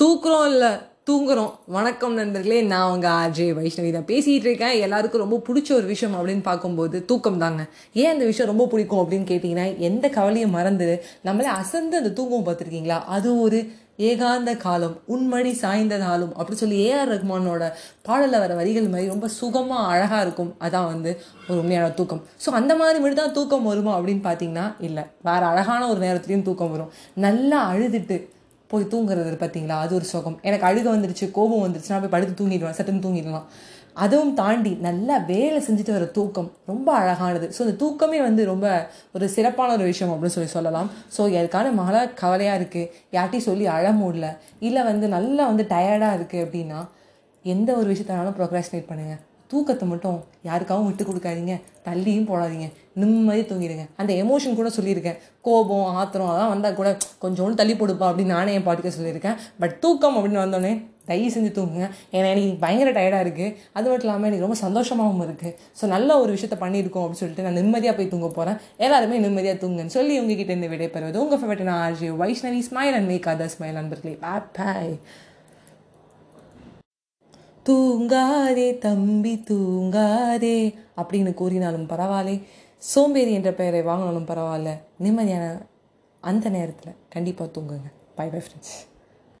தூக்குறோம் இல்லை தூங்குறோம். வணக்கம் நண்பர்களே நான் உங்கள் ஆர்ஜே வைஷ்ணவி தான் பேசிகிட்டு இருக்கேன். எல்லாருக்கும் ரொம்ப பிடிச்ச ஒரு விஷயம் அப்படின்னு பார்க்கும்போது தூக்கம் தாங்க ஏன் அந்த விஷயம் ரொம்ப பிடிக்கும் அப்படின்னு கேட்டிங்கன்னா எந்த கவலையும் மறந்து நம்மளே அசந்து அந்த தூங்கவும் பார்த்துருக்கீங்களா? அது ஒரு ஏகாந்த காலம் உண்மணி சாய்ந்த காலம் அப்படி சொல்லி ஏஆர் ரஹ்மானோட பாடலில் வர வரிகள் மாதிரி ரொம்ப சுகமாக அழகாக இருக்கும். அதான் வந்து ஒரு உண்மையான தூக்கம். ஸோ அந்த மாதிரி மட்டும் தான் தூக்கம் வருமா அப்படின்னு பார்த்தீங்கன்னா இல்லை. வேறு அழகான ஒரு நேரத்துலையும் தூக்கம் வரும். நல்லா அழுதுட்டு போய் தூங்குறது பார்த்தீங்களா அது ஒரு சுகம். எனக்கு அழுக வந்துருச்சு கோபம் வந்துருச்சு நான் போய் படுத்து தூங்கிடுவேன் சட்டுன்னு தூங்கிடலாம் அதுவும் தாண்டி நல்லா வேலை செஞ்சுட்டு வர தூக்கம் ரொம்ப அழகானது. ஸோ இந்த தூக்கமே வந்து ரொம்ப ஒரு சிறப்பான ஒரு விஷயம் அப்படின்னு சொல்லி சொல்லலாம். ஸோ எதுக்கான மழை கவலையாக இருக்குது யார்ட்டையும் சொல்லி அழ முடியல. இல்லை வந்து நல்லா வந்து டயர்டாக இருக்குது அப்படின்னா எந்த ஒரு விஷயத்தினாலும் ப்ரோக்ராஸ்டினேட் பண்ணுங்கள் தூக்கத்தை மட்டும் யாருக்காகவும் விட்டு கொடுக்காதீங்க. தள்ளியும் போடாதீங்க. நிம்மதி தூங்கிடுங்க. அந்த எமோஷன் கூட சொல்லியிருக்கேன். கோபம் ஆத்திரம் அதெல்லாம் வந்தால் கூட கொஞ்சோண்டு தள்ளி போடுப்பா அப்படின்னு நானே என் பாட்டுக்க சொல்லியிருக்கேன். பட் தூக்கம் அப்படின்னு வந்தோடனே தயவு செஞ்சு தூங்குங்க. ஏன்னா எனக்கு பயங்கர டயர்டாக இருக்குது அது மட்டும் இல்லாமல் எனக்கு ரொம்ப சந்தோஷமாகவும் இருக்குது ஸோ நல்ல ஒரு விஷயத்த பண்ணியிருக்கோம் அப்படின்னு சொல்லிட்டு நான் நிம்மதியாக போய் தூங்க போகிறேன் எல்லாருமே நிம்மதியாக தூங்குன்னு சொல்லி உங்ககிட்ட இருந்து விடைபெறுவது உங்கள் ஃபேவரட் நான் RJ Vaishnavi smile and make other smile நண்பர்களே. பாய் தூங்காதே தம்பி தூங்காதே அப்படின்னு கூறினாலும் பரவாயில்லை. சோம்பேறி என்ற பெயரை வாங்கினாலும் பரவாயில்ல. நிம்மதியான அந்த நேரத்தில் கண்டிப்பாக தூங்குங்க. By bye friends